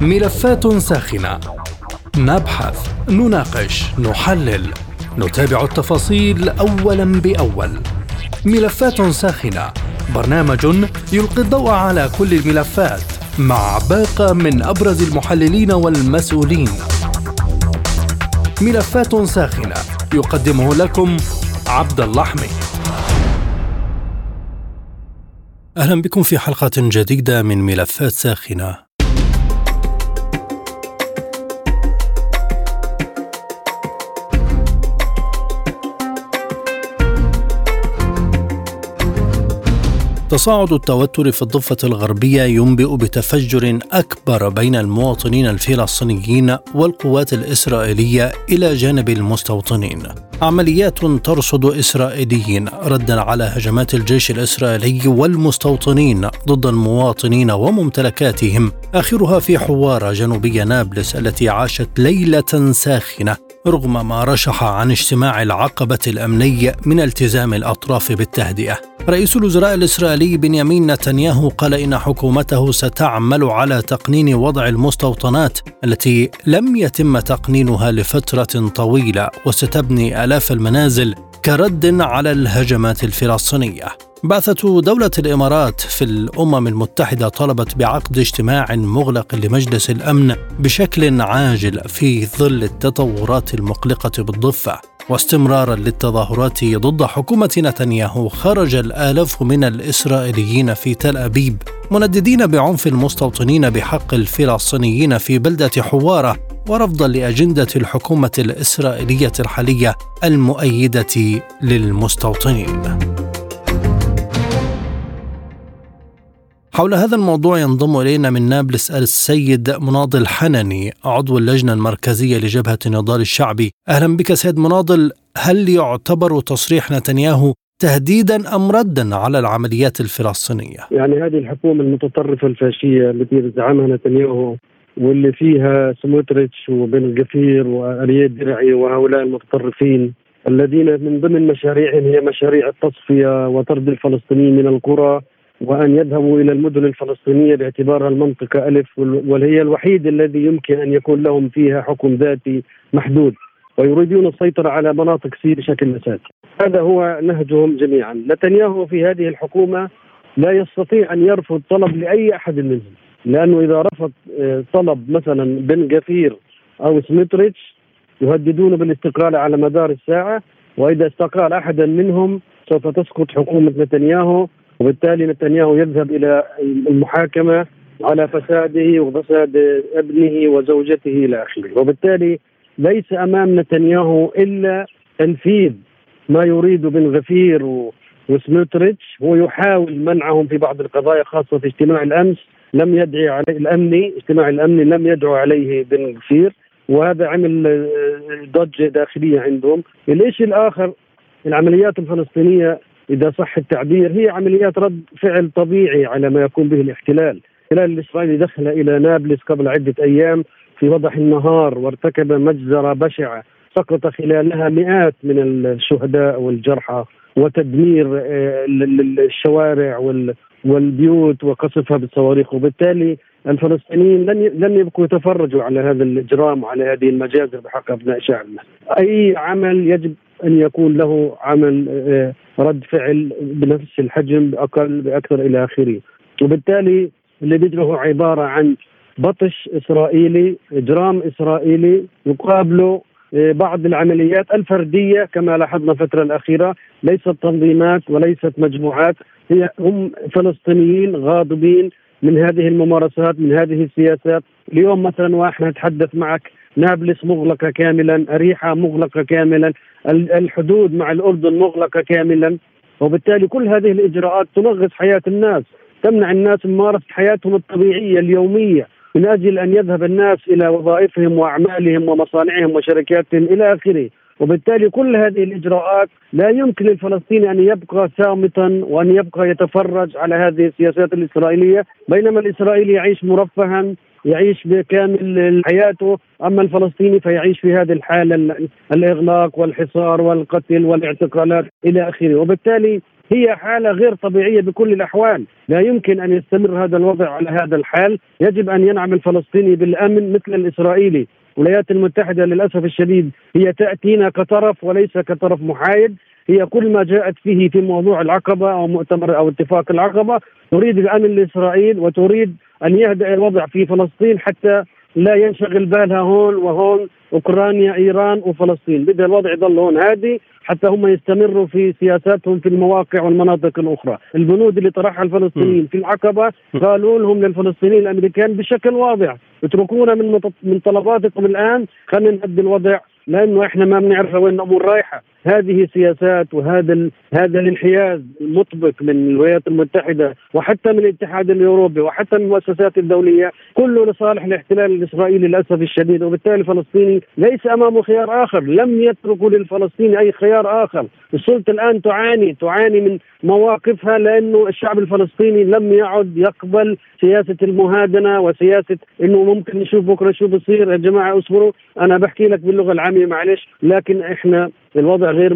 ملفات ساخنة. نبحث نناقش نحلل. نتابع التفاصيل اولا بأول. ملفات ساخنة. برنامج يلقي الضوء على كل الملفات مع باقة من أبرز المحللين والمسؤولين. ملفات ساخنة. يقدمه لكم عبد الله حميد أهلا بكم في حلقة جديدة من ملفات ساخنة. تصاعد التوتر في الضفة الغربية ينبئ بتفجر أكبر بين المواطنين الفلسطينيين والقوات الإسرائيلية إلى جانب المستوطنين. عمليات ترصد إسرائيليين ردا على هجمات الجيش الإسرائيلي والمستوطنين ضد المواطنين وممتلكاتهم آخرها في حوارة جنوبية نابلس التي عاشت ليلة ساخنة رغم ما رشح عن اجتماع العقبة الأمني من التزام الأطراف بالتهدئة. رئيس الوزراء الإسرائيلي بنيامين نتنياهو قال إن حكومته ستعمل على تقنين وضع المستوطنات التي لم يتم تقنينها لفترة طويلة وستبني آلاف المنازل كرد على الهجمات الفلسطينية. بعثة دولة الإمارات في الأمم المتحدة طلبت بعقد اجتماع مغلق لمجلس الأمن بشكل عاجل في ظل التطورات المقلقة بالضفة واستمرارا للتظاهرات ضد حكومة نتنياهو خرج الآلاف من الإسرائيليين في تل أبيب منددين بعنف المستوطنين بحق الفلسطينيين في بلدة حوارة ورفضا لأجندة الحكومة الإسرائيلية الحالية المؤيدة للمستوطنين. حول هذا الموضوع ينضم إلينا من نابلس السيد مناضل حنني عضو اللجنة المركزية لجبهة النضال الشعبي أهلا بك سيد مناضل هل يعتبر تصريح نتنياهو تهديدا أم ردا على العمليات الفلسطينية؟ يعني هذه الحكومة المتطرفة الفاشية التي زعمها نتنياهو واللي فيها سموتريتش وبن القفير والياد درعي وهؤلاء المتطرفين الذين من ضمن مشاريعهم هي مشاريع التصفية وطرد الفلسطينيين من القرى وأن يذهبوا إلى المدن الفلسطينية باعتبارها المنطقة ألف وهي الوحيد الذي يمكن أن يكون لهم فيها حكم ذاتي محدود. ويريدون السيطرة على مناطق C بشكل اساسي. هذا هو نهجهم جميعا، نتنياهو في هذه الحكومة لا يستطيع أن يرفض طلب لأي أحد منهم، لأنه إذا رفض آه، طلب مثلا بن غفير أو سميتريتش يهددون بالاستقالة على مدار الساعة. وإذا استقال أحدا منهم سوف تسقط حكومة نتنياهو. وبالتالي نتنياهو يذهب إلى المحاكمة على فساده وفساد ابنه وزوجته إلى آخره، وبالتالي ليس أمام نتنياهو إلا تنفيذ ما يريد بن غفير وسموتريتش هو يحاول منعهم في بعض القضايا خاصة في اجتماع الأمس لم يدعي عليه الامني اجتماع الامني لم يدعو عليه بن غفير وهذا عمل آه، ضجة داخلية عندهم، الشيء الآخر؟ العمليات الفلسطينية إذا صح التعبير هي عمليات رد فعل طبيعي على ما يقوم به الاحتلال، الاحتلال الإسرائيلي دخل إلى نابلس قبل عدة أيام في وضح النهار وارتكب مجزرة بشعة. سقط خلالها مئات من الشهداء والجرحى وتدمير آه، الشوارع والبيوت وقصفها بالصواريخ. وبالتالي الفلسطينيين لن لن يبقوا يتفرجوا على هذا الإجرام وعلى هذه المجازر بحق أبناء شعبنا. أي عمل يجب أن يكون له عمل آه، رد فعل بنفس الحجم بأقل بأكثر إلى آخره. وبالتالي اللي بيجره عبارة عن بطش إسرائيلي، إجرام إسرائيلي يقابله آه، بعض العمليات الفردية كما لاحظنا الفترة الأخيرة ليست تنظيمات وليست مجموعات هي هم فلسطينيين غاضبين من هذه الممارسات من هذه السياسات اليوم مثلا وإحنا نتحدث معك نابلس مغلقة كاملا أريحة مغلقة كاملا الحدود مع الأردن مغلقة كاملا. وبالتالي كل هذه الإجراءات تنغص حياة الناس تمنع الناس ممارسة حياتهم الطبيعية اليومية من أجل أن يذهب الناس إلى وظائفهم وأعمالهم ومصانعهم وشركاتهم إلى آخره. وبالتالي كل هذه الإجراءات لا يمكن للفلسطيني أن يبقى صامتا وأن يبقى يتفرج على هذه السياسات الإسرائيلية بينما الاسرائيلي يعيش مرفها يعيش بكامل حياته. أما الفلسطيني فيعيش في هذه الحالة الإغلاق والحصار والقتل والاعتقالات إلى آخره. وبالتالي هي حالة غير طبيعية بكل الأحوال، لا يمكن أن يستمر هذا الوضع على هذا الحال، يجب أن ينعم الفلسطيني بالأمن مثل الإسرائيلي، الولايات المتحدة للأسف الشديد هي تأتينا كطرف وليس كطرف محايد، هي كل ما جاءت فيه في موضوع العقبة أو مؤتمر أو اتفاق العقبة. تريد الأمن لإسرائيل وتريد أن يهدأ الوضع في فلسطين حتى لا ينشغل بالها هون وهون أوكرانيا إيران وفلسطين. بدها الوضع يضل هون هادي حتى هم يستمروا في سياساتهم في المواقع والمناطق الأخرى. البنود اللي طرحها الفلسطينيين في العقبة قالوا لهم للفلسطينيين الأمريكان بشكل واضح. اتركونا من من طلباتكم الآن. خلينا نهدي الوضع لأنه إحنا ما بنعرف وين الأمور رايحة. هذه سياسات وهذا. هذا الانحياز المطبق من الولايات المتحدة وحتى من الاتحاد الأوروبي وحتى من المؤسسات الدولية كله لصالح الاحتلال الإسرائيلي للأسف الشديد وبالتالي الفلسطيني ليس أمامه خيار آخر لم يتركوا للفلسطيني أي خيار آخر السلطة الآن تعاني تعاني من مواقفها لأنه الشعب الفلسطيني لم يعد يقبل سياسة المهادنة وسياسة إنه ممكن نشوف بكرة شو بصير يا جماعة اصبروا أنا بحكي لك باللغة العامية معلش لكن إحنا الوضع غير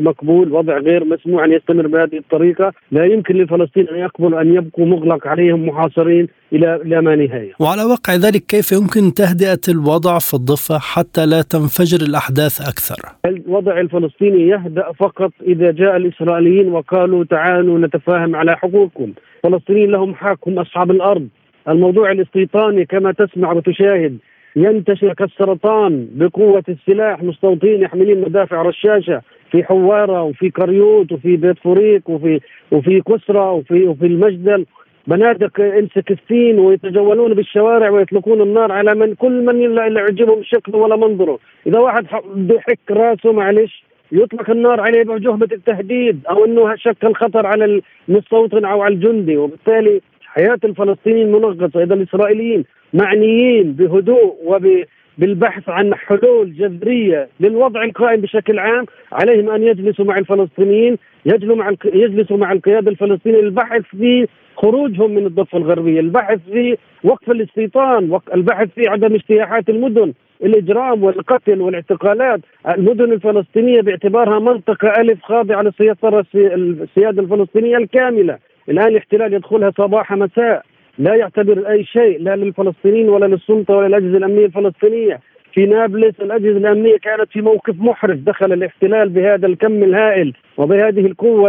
مقبول وضع غير مسموح أن يستمر بهذه الطريقة. لا يمكن لفلسطين أن يقبلوا أن يبقوا مغلق عليهم محاصرين إلى إلى ما نهاية. وعلى وقع ذلك كيف يمكن تهدئة الوضع في الضفة حتى لا تنفجر الأحداث أكثر؟ الوضع الفلسطيني يهدأ فقط إذا جاء الإسرائيليين وقالوا تعالوا نتفاهم على حقوقكم. الفلسطينيين لهم حق هم أصحاب الأرض. الموضوع الاستيطاني كما تسمع وتشاهد. ينتشر كالسرطان بقوة السلاح مستوطنين يحملين مدافع رشاشة في حوارة وفي قريوت وفي بيت فوريك وفي وفي قصرة وفي وفي المجدل. بنادق M sixteen ويتجولون بالشوارع ويطلقون النار على من كل من لا يعجبهم شكله ولا منظره، إذا واحد بحك راسه معلش يطلق النار عليه بجهبة التهديد أو أنه شكل خطر على المستوطن أو على الجندي وبالتالي حياة الفلسطينيين منغصة. إذا الإسرائيليين معنيين بهدوء وبالبحث عن حلول جذرية للوضع القائم بشكل عام عليهم أن يجلسوا مع الفلسطينيين يجلسوا مع يجلسوا مع القيادة الفلسطينية للبحث في خروجهم من الضفة الغربية، البحث في وقف الاستيطان، البحث في عدم اجتياحات المدن، الإجرام والقتل والاعتقالات، المدن الفلسطينية باعتبارها منطقة ألف خاضعة للسيطرة السيادة الفلسطينية الكاملة، الآن الاحتلال يدخلها صباح مساء، لا يعتبر أي شيء لا للفلسطينيين ولا للسلطة ولا للأجهزة الأمنية الفلسطينية. في نابلس الأجهزة الأمنية كانت في موقف محرج دخل الاحتلال بهذا الكم الهائل وبهذه القوة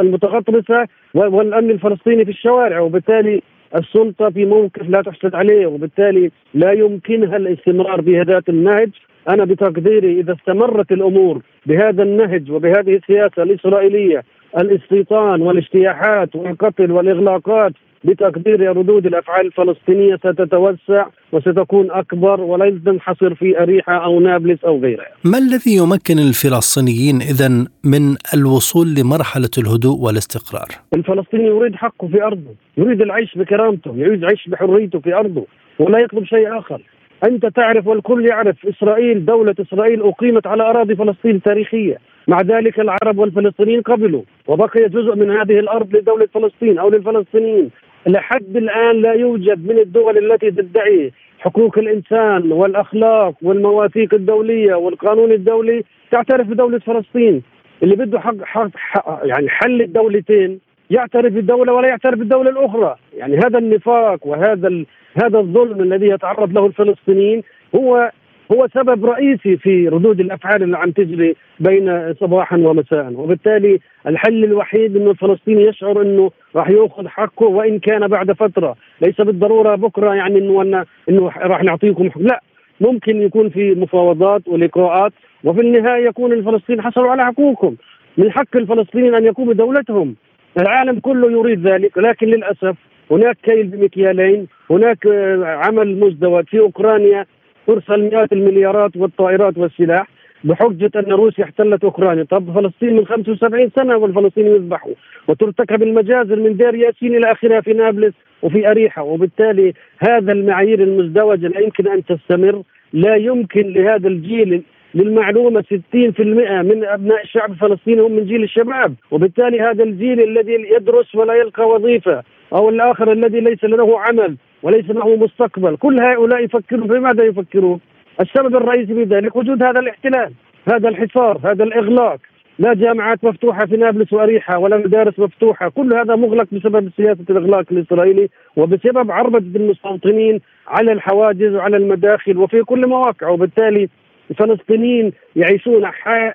المتغطرسة والأمن الفلسطيني في الشوارع. وبالتالي السلطة في موقف لا تحسد عليه وبالتالي لا يمكنها الاستمرار بهذا النهج. أنا بتقديري إذا استمرت الأمور بهذا النهج وبهذه السياسة الإسرائيلية الاستيطان والاجتياحات والقتل والإغلاقات بتقدير ردود الأفعال الفلسطينية ستتوسع وستكون أكبر ولن تنحصر في أريحة أو نابلس أو غيرها. ما الذي يمكن الفلسطينيين اذا من الوصول لمرحلة الهدوء والاستقرار؟ الفلسطيني يريد حقه في أرضه، يريد العيش بكرامته، يريد العيش بحريته في أرضه ولا يطلب شيء آخر. أنت تعرف والكل يعرف إسرائيل دولة إسرائيل أقيمت على أراضي فلسطين تاريخية، مع ذلك العرب والفلسطينيين قبلوا وبقي جزء من هذه الأرض لدولة فلسطين أو للفلسطينيين لحد الآن لا يوجد من الدول التي تدعي حقوق الإنسان والأخلاق والمواثيق الدولية والقانون الدولي تعترف بدولة فلسطين اللي بده حق, حق, حق يعني حل الدولتين يعترف بالدولة ولا يعترف بالدولة الأخرى يعني هذا النفاق وهذا. هذا الظلم الذي يتعرض له الفلسطينيين هو هو سبب رئيسي في ردود الأفعال اللي عم تجري بين صباحا ومساء. وبالتالي الحل الوحيد إنه الفلسطيني يشعر إنه راح يأخذ حقه وإن كان بعد فترة. ليس بالضرورة بكرة يعني إنه إنه راح نعطيكم حق لا. ممكن يكون في مفاوضات ولقاءات وفي النهاية يكون الفلسطينيين حصلوا على حقوقهم. من حق الفلسطينيين أن يقوموا بدولتهم. العالم كله يريد ذلك لكن للأسف هناك كيل بمكيالين هناك عمل مزدوج في أوكرانيا ترسل مئات المليارات والطائرات والسلاح بحجة أن روسيا احتلت أوكرانيا. طب فلسطين من 75 سنة والفلسطينيين يذبحوا. وترتكب المجازر من دير ياسين إلى آخرها في نابلس وفي أريحة. وبالتالي هذا المعايير المزدوجة لا يمكن أن تستمر لا يمكن لهذا الجيل للمعلومة 60% من أبناء الشعب الفلسطيني هم من جيل الشباب. وبالتالي هذا الجيل الذي يدرس ولا يلقى وظيفة. أو الآخر الذي ليس له عمل وليس له مستقبل. كل هؤلاء يفكرون في ماذا يفكرون؟ السبب الرئيسي في ذلك وجود هذا الاحتلال هذا الحصار هذا الإغلاق. لا جامعات مفتوحة في نابلس واريحا ولا مدارس مفتوحة، كل هذا مغلق بسبب سياسة الإغلاق الإسرائيلي وبسبب عربده المستوطنين على الحواجز وعلى المداخل وفي كل مواقع. وبالتالي الفلسطينيين يعيشون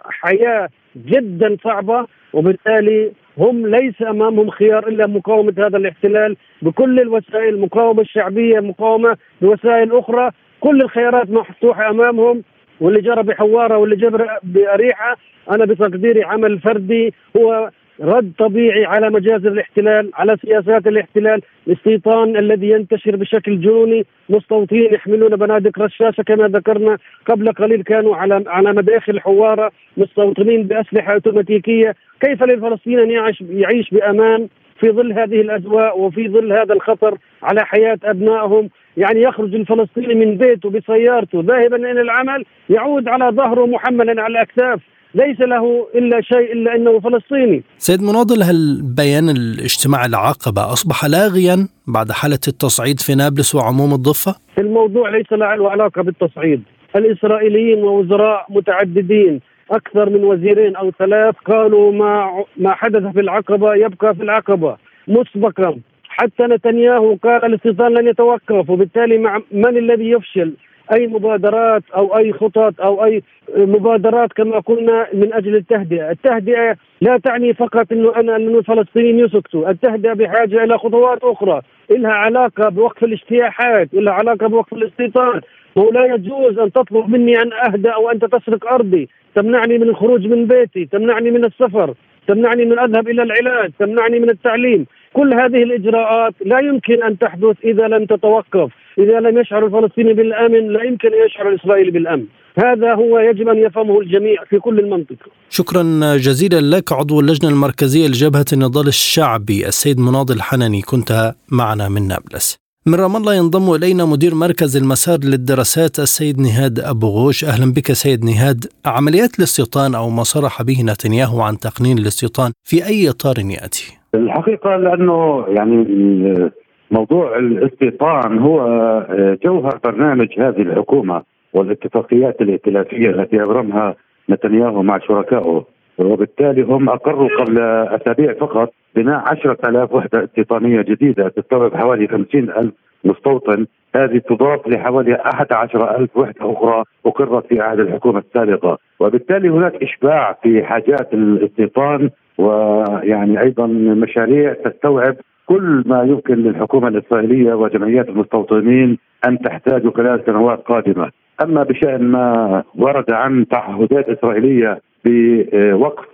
حياة جدا صعبة وبالتالي هم ليس أمامهم خيار إلا مقاومة هذا الاحتلال بكل الوسائل المقاومه الشعبية مقاومة بوسائل أخرى. كل الخيارات مفتوحة أمامهم. واللي جرى بحوارة واللي جرى بأريحة. أنا بتقديري عمل فردي هو رد طبيعي على مجازر الاحتلال على سياسات الاحتلال الاستيطان الذي ينتشر بشكل جنوني مستوطنين يحملون بنادق رشاشة كما ذكرنا قبل قليل كانوا على على مداخل حواره مستوطنين بأسلحة أوتوماتيكية. كيف للفلسطيني أن يعيش يعيش بأمان في ظل هذه الاجواء وفي ظل هذا الخطر على حياة أبنائهم؟ يعني يخرج الفلسطيني من بيته بسيارته ذاهبا إلى العمل يعود على ظهره محملا على الأكتاف. ليس له إلا شيء إلا إنه فلسطيني. سيد مناضل هل بيان الاجتماع العقبة أصبح لاغيا بعد حالة التصعيد في نابلس وعموم الضفة؟ الموضوع ليس له علاقة بالتصعيد، الإسرائيليين ووزراء متعددين أكثر من وزيرين أو ثلاث قالوا ما ما حدث في العقبة يبقى في العقبة مسبقا حتى نتنياهو قال الاستيطان لن يتوقف وبالتالي مع من الذي يفشل أي مبادرات أو أي خطط أو أي مبادرات كما قلنا من أجل التهدئة، التهدئة لا تعني فقط إنه أنا انه الفلسطينيين يسكتوا، التهدئة بحاجة إلى خطوات أخرى، لها علاقة بوقف الاجتياحات، لها علاقة بوقف الاستيطان، ولا يجوز أن تطلب مني أن أهدأ أو أنت تسرق أرضي، تمنعني من الخروج من بيتي، تمنعني من السفر، تمنعني من أذهب إلى العلاج، تمنعني من التعليم، كل هذه الإجراءات لا يمكن أن تحدث إذا لم تتوقف، إذا لم يشعر الفلسطيني بالأمن لا يمكن أن يشعر الإسرائيلي بالأمن. هذا هو يجب أن يفهمه الجميع في كل المنطقة. شكرا جزيلا لك عضو اللجنة المركزية لجبهة النضال الشعبي السيد مناضل الحنني كنت معنا من نابلس. من رام الله ينضم إلينا مدير مركز المسار للدراسات السيد نهاد أبو غوش أهلا بك سيد نهاد عمليات الاستيطان أو ما صرح به نتنياهو عن تقنين الاستيطان في أي إطار يأتي؟ الحقيقة لأنه يعني موضوع الاستيطان هو جوهر برنامج هذه الحكومة والاتفاقيات الائتلافية التي أبرمها نتنياهو مع شركائه. وبالتالي هم أقروا قبل أسابيع فقط بناء 10000 وحدة استيطانية جديدة تستوعب حوالي 50000 مستوطن. هذه تضاف لحوالي 11000 وحدة أخرى أقرت في عهد الحكومة السابقة. وبالتالي هناك إشباع في حاجات الاستيطان ويعني أيضا مشاريع تستوعب كل ما يمكن للحكومة الإسرائيلية وجمعيات المستوطنين أن تحتاج خلال سنوات قادمة، أما بشأن ما ورد عن تعهدات إسرائيلية بوقف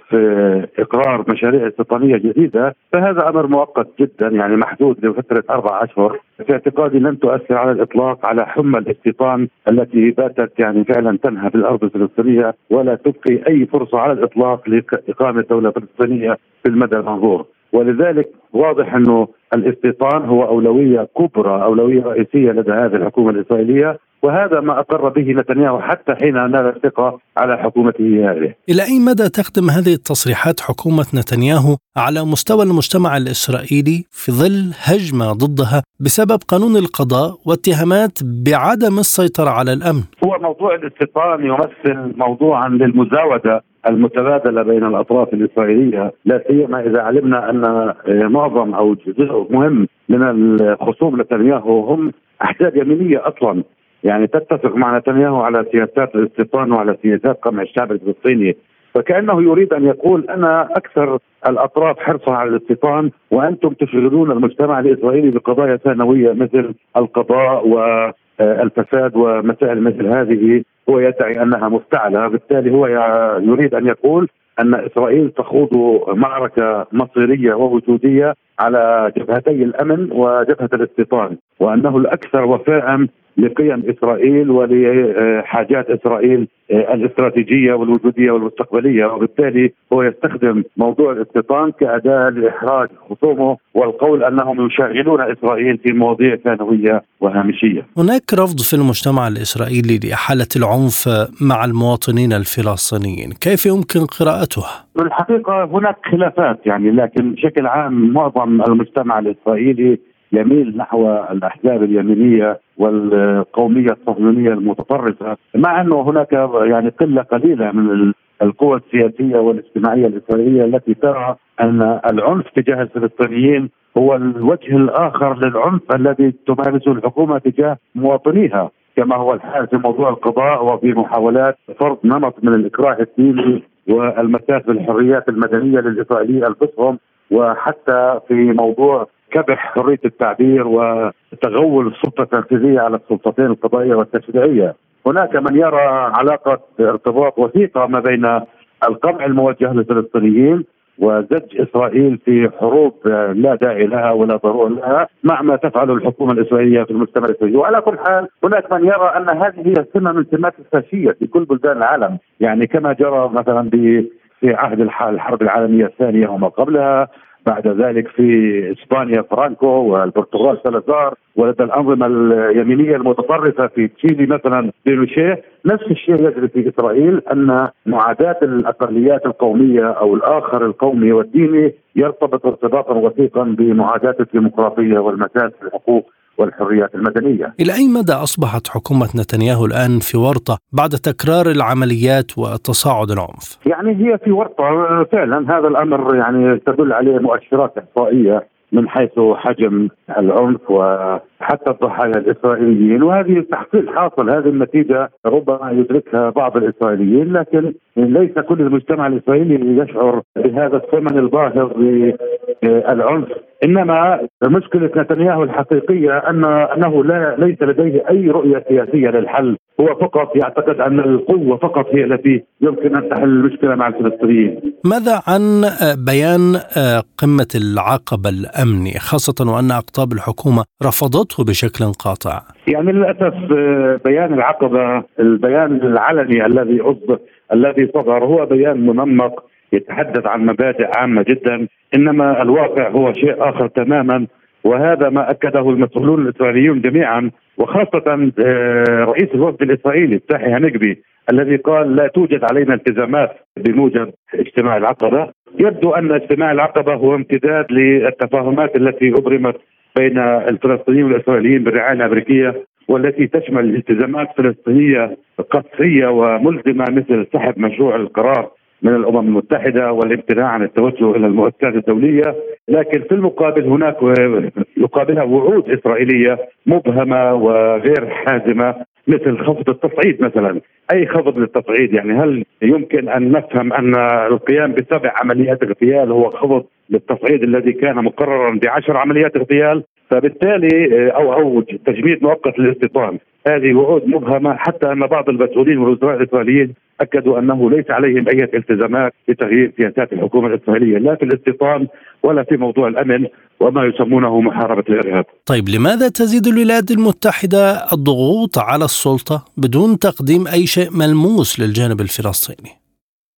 إقرار مشاريع استيطانية جديدة فهذا أمر مؤقت جدا يعني محدود لفترة أربع أشهر. في اعتقادي لن تؤثر على الإطلاق على حمى الاستيطان التي باتت يعني فعلا تنهى الأرض الفلسطينية ولا تبقي أي فرصة على الإطلاق لإقامة دوله فلسطينيه في المدى المنظور. ولذلك واضح أنه الاستيطان هو أولوية كبرى أولوية رئيسية لدى هذه الحكومة الإسرائيلية وهذا ما أقر به نتنياهو حتى حين نال الثقة على حكومته هذه. إلى أي مدى تخدم هذه التصريحات حكومة نتنياهو على مستوى المجتمع الإسرائيلي في ظل هجمة ضدها بسبب قانون القضاء واتهامات بعدم السيطرة على الأمن؟ هو موضوع الاستيطان يمثل موضوعا للمزاودة المتبادلة بين الأطراف الإسرائيلية لا سيما إذا علمنا أن معظم أو جزء مهم من الخصوم نتنياهو هم أحزاب يمينية أصلا. يعني تتفق مع نتنياهو على سياسات الاستيطان وعلى سياسات قمع الشعب الفلسطيني. فكأنه يريد أن يقول أنا أكثر الأطراف حرصا على الاستيطان وأنتم تشغلون المجتمع الإسرائيلي بقضايا ثانوية مثل القضاء والفساد ومسائل مثل هذه هو يدعي أنها مفتعلة. بالتالي هو يريد أن يقول أن إسرائيل تخوض معركة مصيرية ووجودية على جبهتي الأمن وجبهة الاستيطان وأنه الأكثر وفاء لقيم إسرائيل ولحاجات إسرائيل الاستراتيجية والوجودية والمستقبلية وبالتالي هو يستخدم موضوع الاستيطان كأداة لاحراج خصومه والقول أنهم يشغلون إسرائيل في مواضيع ثانوية وهامشية. هناك رفض في المجتمع الإسرائيلي لإحالة العنف مع المواطنين الفلسطينيين، كيف يمكن قراءتها؟ الحقيقة هناك خلافات يعني لكن بشكل عام معظم المجتمع الإسرائيلي يميل نحو الأحزاب اليمينية والقومية الصهيونية المتطرفة مع أنه هناك يعني قلة قليلة من القوى السياسية والاجتماعية الإسرائيلية التي ترى أن العنف تجاه الفلسطينيين هو الوجه الآخر للعنف الذي تمارسه الحكومة تجاه مواطنيها كما هو الحال في موضوع القضاء وفي محاولات فرض نمط من الإكراه الديني والمساس بالحريات المدنية للإسرائيليين أنفسهم وحتى في موضوع كبح حرية التعبير وتغول السلطة التنفيذية على السلطتين القضائية والتشريعية. هناك من يرى علاقة ارتباط وثيقة ما بين القمع الموجه للفلسطينيين وزج إسرائيل في حروب لا داعي لها ولا ضرورة لها مع ما تفعله الحكومة الإسرائيلية في المجتمع الاسرائيلي، وعلى كل حال هناك من يرى أن هذه هي سمه من سمات الفاشيه في كل بلدان العالم، يعني كما جرى مثلا في عهد الحرب العالمية الثانية وما قبلها بعد ذلك في إسبانيا فرانكو والبرتغال سلازار ولدى الأنظمة اليمينية المتطرفة في تشيلي مثلا بينوشيه. نفس الشيء يجري في إسرائيل أن معاداة الأقليات القومية أو الآخر القومي والديني يرتبط ارتباطا وثيقا بمعاداة الديمقراطية والمساس الحقوق والحريات المدنية. إلى أي مدى أصبحت حكومة نتنياهو الآن في ورطة بعد تكرار العمليات وتصاعد العنف؟ يعني هي في ورطة فعلا هذا الأمر يعني تدل عليه مؤشرات إحصائية من حيث حجم العنف وحتى الضحايا الإسرائيليين وهذه تحصيل حاصل هذه النتيجة ربما يدركها بعض الإسرائيليين لكن ليس كل المجتمع الإسرائيلي يشعر بهذا الثمن الباهظ للعنف إنما مشكلة نتنياهو الحقيقية ان أنه لا ليس لديه أي رؤية سياسية للحل هو فقط يعتقد أن القوة فقط هي التي يمكن أن تحل المشكلة مع الفلسطينيين. ماذا عن بيان قمة العقبة الأمني خاصة وأن أقطاب الحكومة رفضته بشكل قاطع؟ يعني للأسف بيان العقبة البيان العلني الذي الذي صدر هو بيان منمق يتحدث عن مبادئ عامة جدا إنما الواقع هو شيء آخر تماما وهذا ما أكده المسؤولون الإسرائيليون جميعا وخاصة آه، رئيس الوفد الإسرائيلي التاحي هنقبي الذي قال لا توجد علينا التزامات بموجب اجتماع العقبة. يبدو أن اجتماع العقبة هو امتداد للتفاهمات التي أبرمت بين الفلسطينيين والإسرائيليين بالرعاية الأمريكية والتي تشمل التزامات فلسطينية قصريه وملزمة مثل سحب مشروع القرار من الأمم المتحدة والامتناع عن التوجه إلى المؤسسات الدولية، لكن في المقابل هناك يقابلها وعود إسرائيلية مبهمة وغير حازمة مثل خفض التصعيد مثلا، أي خفض للتصعيد؟ يعني هل يمكن أن نفهم أن القيام بسبع عمليات اغتيال هو خفض للتصعيد الذي كان مقررا بعشر عمليات اغتيال؟ فبالتالي أو أو تجميد مؤقت للاستيطان. هذه وعود مبهمة حتى أن بعض المسؤولين والوزراء الإسرائيليين أكدوا أنه ليس عليهم أي التزامات بتغيير سياسات الحكومة الإسرائيلية لا في الاستيطان ولا في موضوع الأمن وما يسمونه محاربة الإرهاب. طيب لماذا تزيد الولايات المتحدة الضغوط على السلطة بدون تقديم أي شيء ملموس للجانب الفلسطيني؟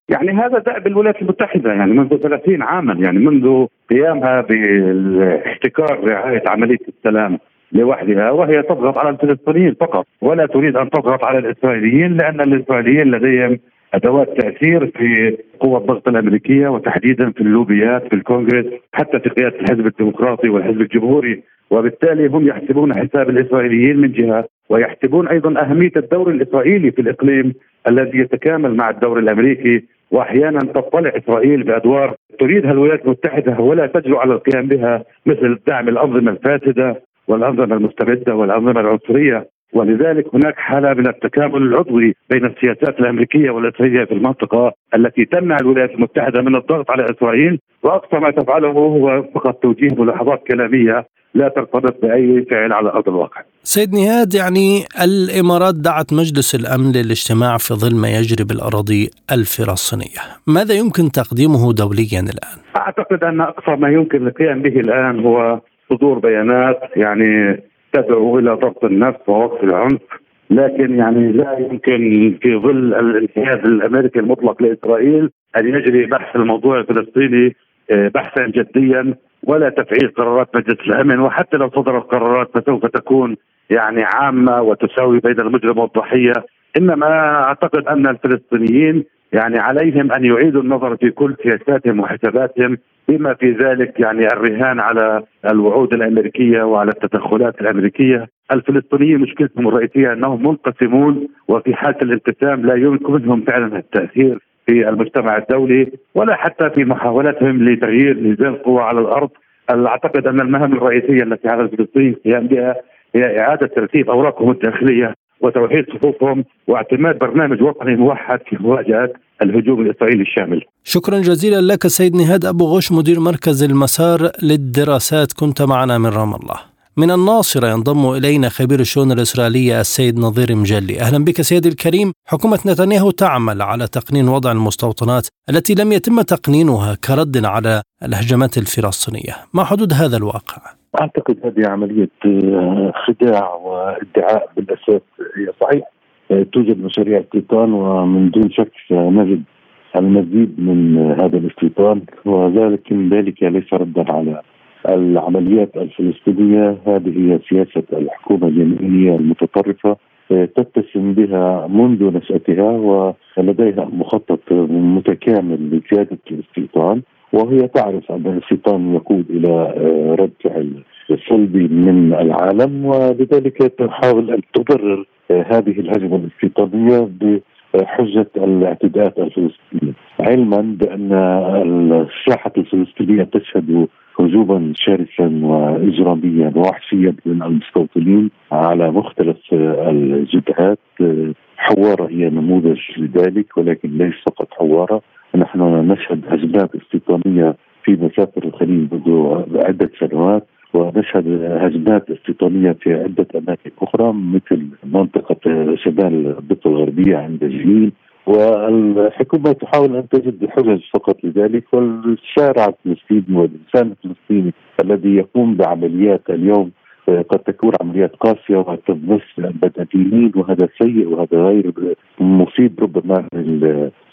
يعني هذا دأب الولايات المتحدة يعني منذ 30 عاما يعني منذ قيامها باحتكار رعاية عملية السلام لوحدها وهي تضغط على الفلسطينيين فقط ولا تريد أن تضغط على الإسرائيليين لأن الإسرائيليين لديهم أدوات تأثير في قوى الضغط الأمريكية وتحديدا في اللوبيات في الكونغرس حتى في قيادة الحزب الديمقراطي والحزب الجمهوري. وبالتالي هم يحسبون حساب الإسرائيليين من جهة ويحسبون أيضا أهمية الدور الإسرائيلي في الإقليم الذي يتكامل مع الدور الأمريكي. واحيانا تطلع إسرائيل بأدوار تريدها الولايات المتحدة ولا تجرؤ على القيام بها مثل دعم الأنظمة الفاسدة. والأنظمة المستبدة والأنظمة العنصرية ولذلك هناك حالة من التكامل العضوي بين السياسات الأمريكية والإسرائيلية في المنطقة التي تمنع الولايات المتحدة من الضغط على إسرائيل وأقصى ما تفعله هو فقط توجيه ملاحظات كلامية لا ترتبط بأي فعل على أرض الواقع. سيد نهاد يعني الإمارات دعت مجلس الأمن للاجتماع في ظل ما يجري بالأراضي الفلسطينية، ماذا يمكن تقديمه دوليا الآن؟ أعتقد أن أقصى ما يمكن القيام به الآن هو صدور بيانات يعني تدعو إلى ضبط النفس ووقف العنف لكن يعني لا يمكن في ظل الانحياز الأمريكي المطلق لإسرائيل أن يجري بحث الموضوع الفلسطيني آه، بحثا جديا ولا تفعيل قرارات مجلس الأمن وحتى لو صدرت قرارات فسوف تكون يعني عامة وتساوي بين المجرم والضحية. إنما أعتقد أن الفلسطينيين يعني عليهم أن يعيدوا النظر في كل سياساتهم وحساباتهم بما في ذلك يعني الرهان على الوعود الأمريكية وعلى التدخلات الأمريكية، الفلسطينيين مشكلتهم الرئيسية أنهم منقسمون وفي حالة الانقسام لا يمكنهم فعلا التأثير في المجتمع الدولي ولا حتى في محاولتهم لتغيير ميزان القوى على الأرض. أعتقد أن المهام الرئيسية التي على الفلسطينيين قيام بها هي إعادة ترتيب أوراقهم الداخلية وتوحيد صفوفهم واعتماد برنامج وطني موحد في مواجهة الهجوم الإسرائيلي الشامل. شكرا جزيلا لك سيد نهاد أبو غش مدير مركز المسار للدراسات كنت معنا من رام الله. من الناصرة ينضم إلينا خبير الشؤون الإسرائيلية السيد نظير مجلي أهلا بك سيدي الكريم حكومة نتنياهو تعمل على تقنين وضع المستوطنات التي لم يتم تقنينها كرد على الهجمات الفلسطينية ما حدود هذا الواقع؟ أعتقد هذه عملية آه، خداع وادعاء بالأساس هي صحيح توجد مشاريع استيطان ومن دون شك نجد المزيد من هذا الاستيطان وذلك ذلك ليس ردا على العمليات الفلسطينية. هذه هي سياسة الحكومة اليمينية المتطرفة آه، تتسم بها منذ نشأتها ولديها مخطط متكامل لزيادة الاستيطان وهي تعرف أن الاستيطان يقود إلى آه، رد فعل صلبي من العالم ولذلك تحاول أن تبرر هذه الهجمة الاستيطانيه بحجة الاعتداءات الفلسطينية. علما بأن الساحه الفلسطينية تشهد هجوما شرسا واجراميا ووحشيا من المستوطنين على مختلف الجبهات. حوارة هي نموذج لذلك ولكن ليس فقط حوارة. نحن نشهد هجمات استيطانيه في مسافر الخليل منذ عدة سنوات. ونشهد هجمات استيطانية في عدة أماكن أخرى مثل منطقة شمال الضفة الغربية عند جليل. والحكومة تحاول أن تجد حجج فقط لذلك والشارع الفلسطيني والإنسان الفلسطيني الذي يقوم بعمليات اليوم قد تكون عمليات قاسية وتمس المدنيين وهذا سيء وهذا غير مفيد ربما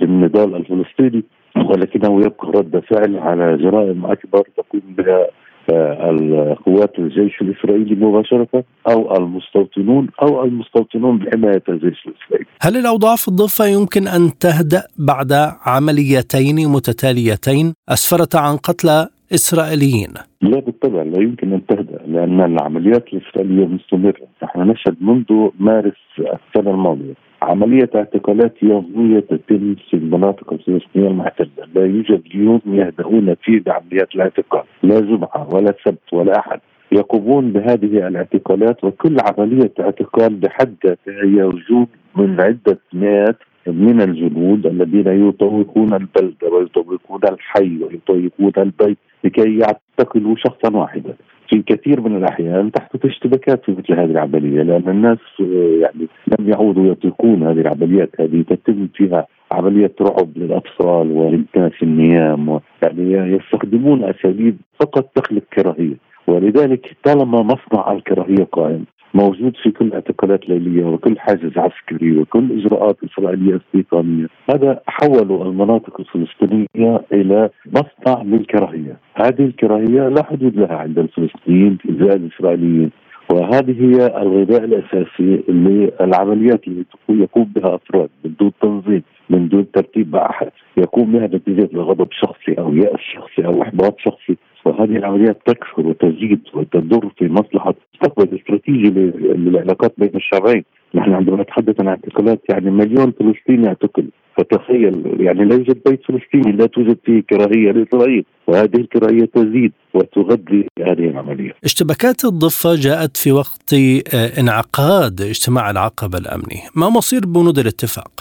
للنضال الفلسطيني ولكنه يبقى رد فعل على جرائم أكبر تقوم بها القوات الجيش الإسرائيلي مباشرة أو المستوطنون أو المستوطنون بحماية الجيش الإسرائيلي. هل الاوضاع في الضفة يمكن أن تهدأ بعد عمليتين متتاليتين أسفرت عن قتلى إسرائيليين؟ لا بالطبع لا يمكن أن تهدأ لأن العمليات الإسرائيلية مستمرة، نحن نشهد منذ مارس السنة الماضية عملية اعتقالات يومية تتم في المناطق الفلسطينية المحتلة. لا يوجد يوم يهدؤون فيه بعمليات الاعتقال. لا جمعة ولا سبت ولا أحد. يقومون بهذه الاعتقالات وكل عملية اعتقال بحد ذاتها هي هجوم من عدة مئات من الجنود الذين يطوقون البلدة ويطوقون الحي ويطوقون البيت لكي يعتقلوا شخصا واحدا. في كثير من الأحيان تحدث اشتباكات في مثل هذه العملية لأن الناس آه، يعني لم يعودوا يطيقون هذه العمليات. هذه تتم فيها عمليه رعب للأطفال والناس النيام يعني يستخدمون أساليب فقط تخلق كراهية. ولذلك طالما مصنع الكراهية قائم موجود في كل اعتقالات ليليه وكل حاجز عسكري وكل إجراءات إسرائيلية استيطانيه، هذا حولوا المناطق الفلسطينية إلى مصنع للكراهيه، هذه الكراهية لا حدود لها عند الفلسطينيين الاسرائيليين، وهذه هي الغذاء الأساسي للعمليات التي يقوم بها أفراد من دون تنظيم من دون ترتيب مع أحد. يقوم بها نتيجة لغضب شخصي أو يأس شخصي أو إحباط شخصي. وهذه العمليات تكثر وتزيد وتضر في مصلحة مستقبل استراتيجي للعلاقات بين الشعبين، نحن عندما نتحدث عن اعتقالات يعني مليون فلسطيني يعتقل، فتخيل يعني لا يوجد بيت فلسطيني لا توجد فيه كراهية لإسرائيل، وهذه الكراهية تزيد وتغذي هذه العملية. اشتباكات الضفة جاءت في وقت آه، انعقاد اجتماع العقبة الأمني، ما مصير بنود الاتفاق؟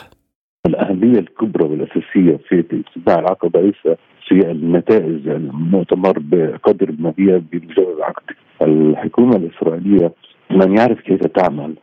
الأهمية الكبرى والأساسية في اجتماع العقبة ليس في النتائج المؤتمر بقدر ما هي بمجرد عقد. الحكومة الإسرائيلية من يعرف كيف تعمل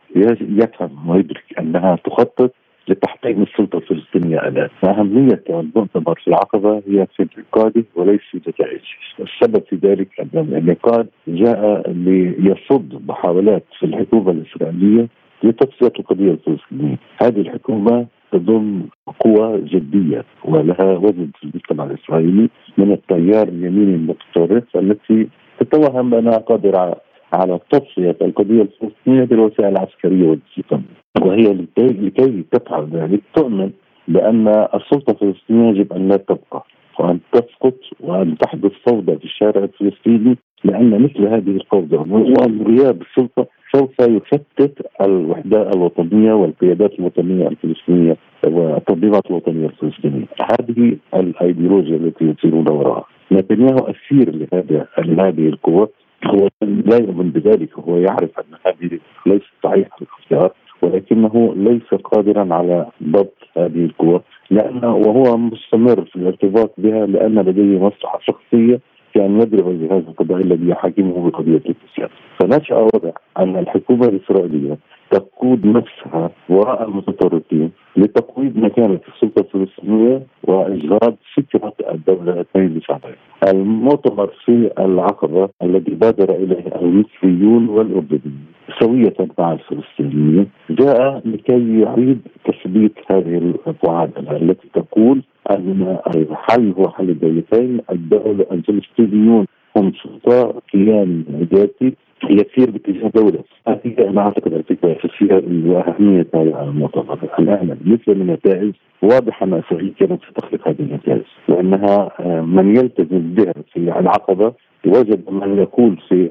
يفهم ويدرك أنها تخطط لتحطيم السلطة الفلسطينية الآن، أهمية المؤتمر في العقبة هي في انعقاده وليس في نتائجه، السبب في ذلك أن الانعقاد جاء ليصد محاولات في الحكومة الإسرائيلية لتصفية القضية الفلسطينية، هذه الحكومة تضم قوى جدية ولها وزن في المجتمع الإسرائيلي من التيار اليميني المتطرف التي تتوهم بأنها قادرة على تصفية القضية الفلسطينية بالوسائل العسكرية والاستيطانيه وهي لكي تفعل ذلك تؤمن بأن السلطة الفلسطينية يجب أن لا تبقى. وأن تسقط وأن تحدث فوضى في الشارع الفلسطيني لأن مثل هذه الفوضى وغياب السلطه سوف يفتت الوحدة الوطنية والقيادات الوطنية الفلسطينية والتنظيمات الوطنية الفلسطينية. هذه الأيديولوجيا التي يسيرون وراءها نتنياهو أسير لهذه لهذه القوة. هو لا يؤمن بذلك هو يعرف أن هذه ليست صحيحة الاختيار ولكنه ليس قادرا على ضبط هذه القوى لأنه وهو مستمر في الارتباط بها لأن لديه مصلحة شخصية كان يدعو لهذا القضاء الذي يحاكمه بقضية الفساد فنشأ وضع أن الحكومة الإسرائيلية تقود نفسها وراء المتطرفين لتقويض مكانة السلطة الفلسطينية وإجهاض فكرة الدولة الاثنين بشعبين. المؤتمر في العقبة الذي بادر إليه المصريون والأردنيون سوية مع الفلسطينيين. جاء لكي يعيد تثبيت هذه المعادلة التي تقول أن الحل هو حل الدولتين الدولة الفلسطينيون هم سلطة كيان ذاتي يسير باتجاه دولة هذه أنا أعتقد الفكرة الأساسية وأهمية هذا المؤتمر الآن بالنسبة للنتائج واضح أن إسرائيل كانت ستخلق هذه النتائج لأنها آه، من يلتزم بها في العقبة وجد من يقول في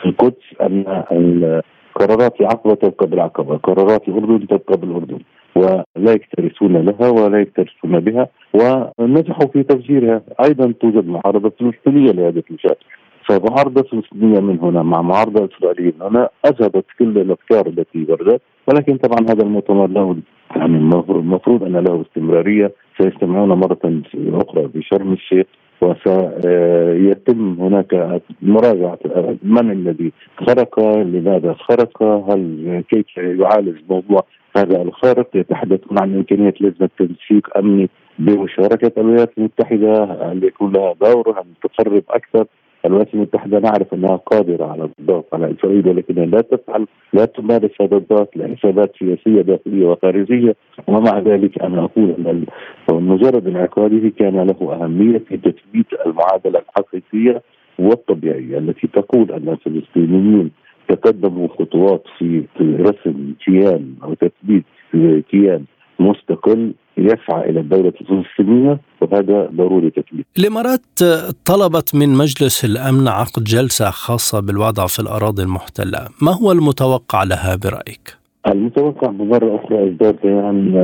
في القدس أن قرارات العقبة تبقى بالعقبة قرارات الأردن تبقى بالأردن. ولا يكترثون لها ولا يكترثون بها ونجحوا في تفجيرها. أيضا توجد معارضة فلسطينية لهذه المشاكل فمعارضة فلسطينية من هنا مع معارضة إسرائيلية من هنا أذهبت كل الأفكار التي وردت. ولكن طبعا هذا المؤتمر له يعني المفروض أن له استمرارية. سيجتمعون مرة أخرى في شرم الشيخ. وسيتم هناك مراجعة من الذي خرق؟ لماذا خرق؟ هل كيف يعالج موضوع هذا الخارق يتحدثون عن إمكانية لجنة تنسيق أمني بمشاركة الولايات المتحدة أن يكون لها دور؟ أن تقرب أكثر؟ الولايات المتحدة نعرف أنها قادرة على الضغط على إسرائيل ولكنها لا تفعل لا تمارس هذا الضغط لحسابات سياسية داخلية وخارجية. ومع ذلك أنا أقول أن مجرد انعقاده كان له أهمية في تثبيت المعادلة الحقيقية والطبيعية التي تقول أن الفلسطينيين تقدموا خطوات في رسم كيان أو تثبيت كيان مستقل. يسعى إلى الدولة الفلسطينيه وهذا ضروري تثبيت. الإمارات طلبت من مجلس الأمن عقد جلسة خاصة بالوضع في الأراضي المحتلة، ما هو المتوقع لها برأيك؟ المتوقع بمرة أخرى إصدار بيان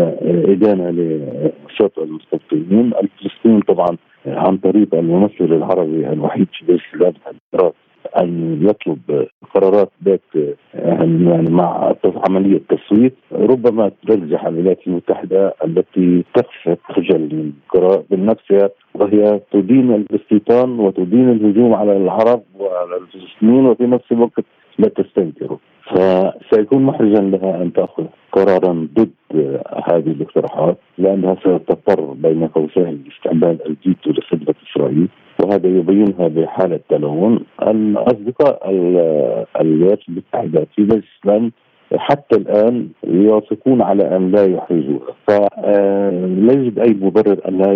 إدانة للشرطة المستوطنين الفلسطينيين طبعا عن طريق الممثل العربي الوحيد في الإمارات أن يطلب قرارات ذات يعني مع عملية تصويت ربما تنجح الولايات المتحدة التي تخشى خجل من قرار بنفسها وهي تدين الاستيطان وتدين الهجوم على العرب وعلى الفلسطينيين وفي نفس الوقت لا تستنكره فسيكون محرجا لها أن تأخذ قرارا ضد هذه الاقتراحات لأنها ستضطر بين قوسين لاستعمال الفيتو لخدمة إسرائيل وهذا يبينها بحالة تلون الأصدقاء الولايات المتحدة في مجلس الأمن حتى الآن يوافقون على أن لا يحرزوها فلا يوجد أي مبرر أن لا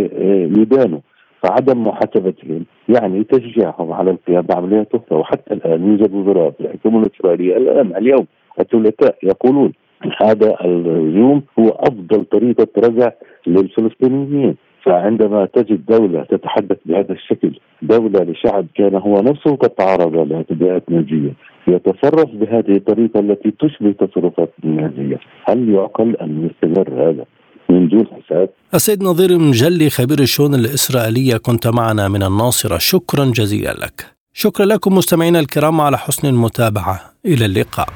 يدانوا فعدم محاسبتهم يعني تشجيعهم على القيام بعمليات أخرى وحتى الآن يوجد وزراء في الحكومة الإسرائيلية الآن اليوم الثلاثاء يقولون هذا الهجوم هو أفضل طريقة رجع للفلسطينيين. فعندما تجد دولة تتحدث بهذا الشكل دولة لشعب كان هو نفسه قد تعرض لاعتداءات نازية يتصرف بهذه الطريقة التي تشبه تصرفات النازية هل يعقل أن يستمر هذا؟ من دون حساب. السيد نظير مجلي خبير الشؤون الإسرائيلية كنت معنا من الناصرة. شكرا جزيلا لك. شكرا لكم مستمعينا الكرام على حسن المتابعة. إلى اللقاء.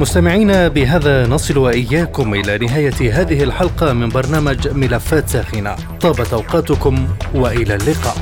مستمعينا بهذا نصل وإياكم إلى نهاية هذه الحلقة من برنامج ملفات ساخنة. طابت أوقاتكم وإلى اللقاء.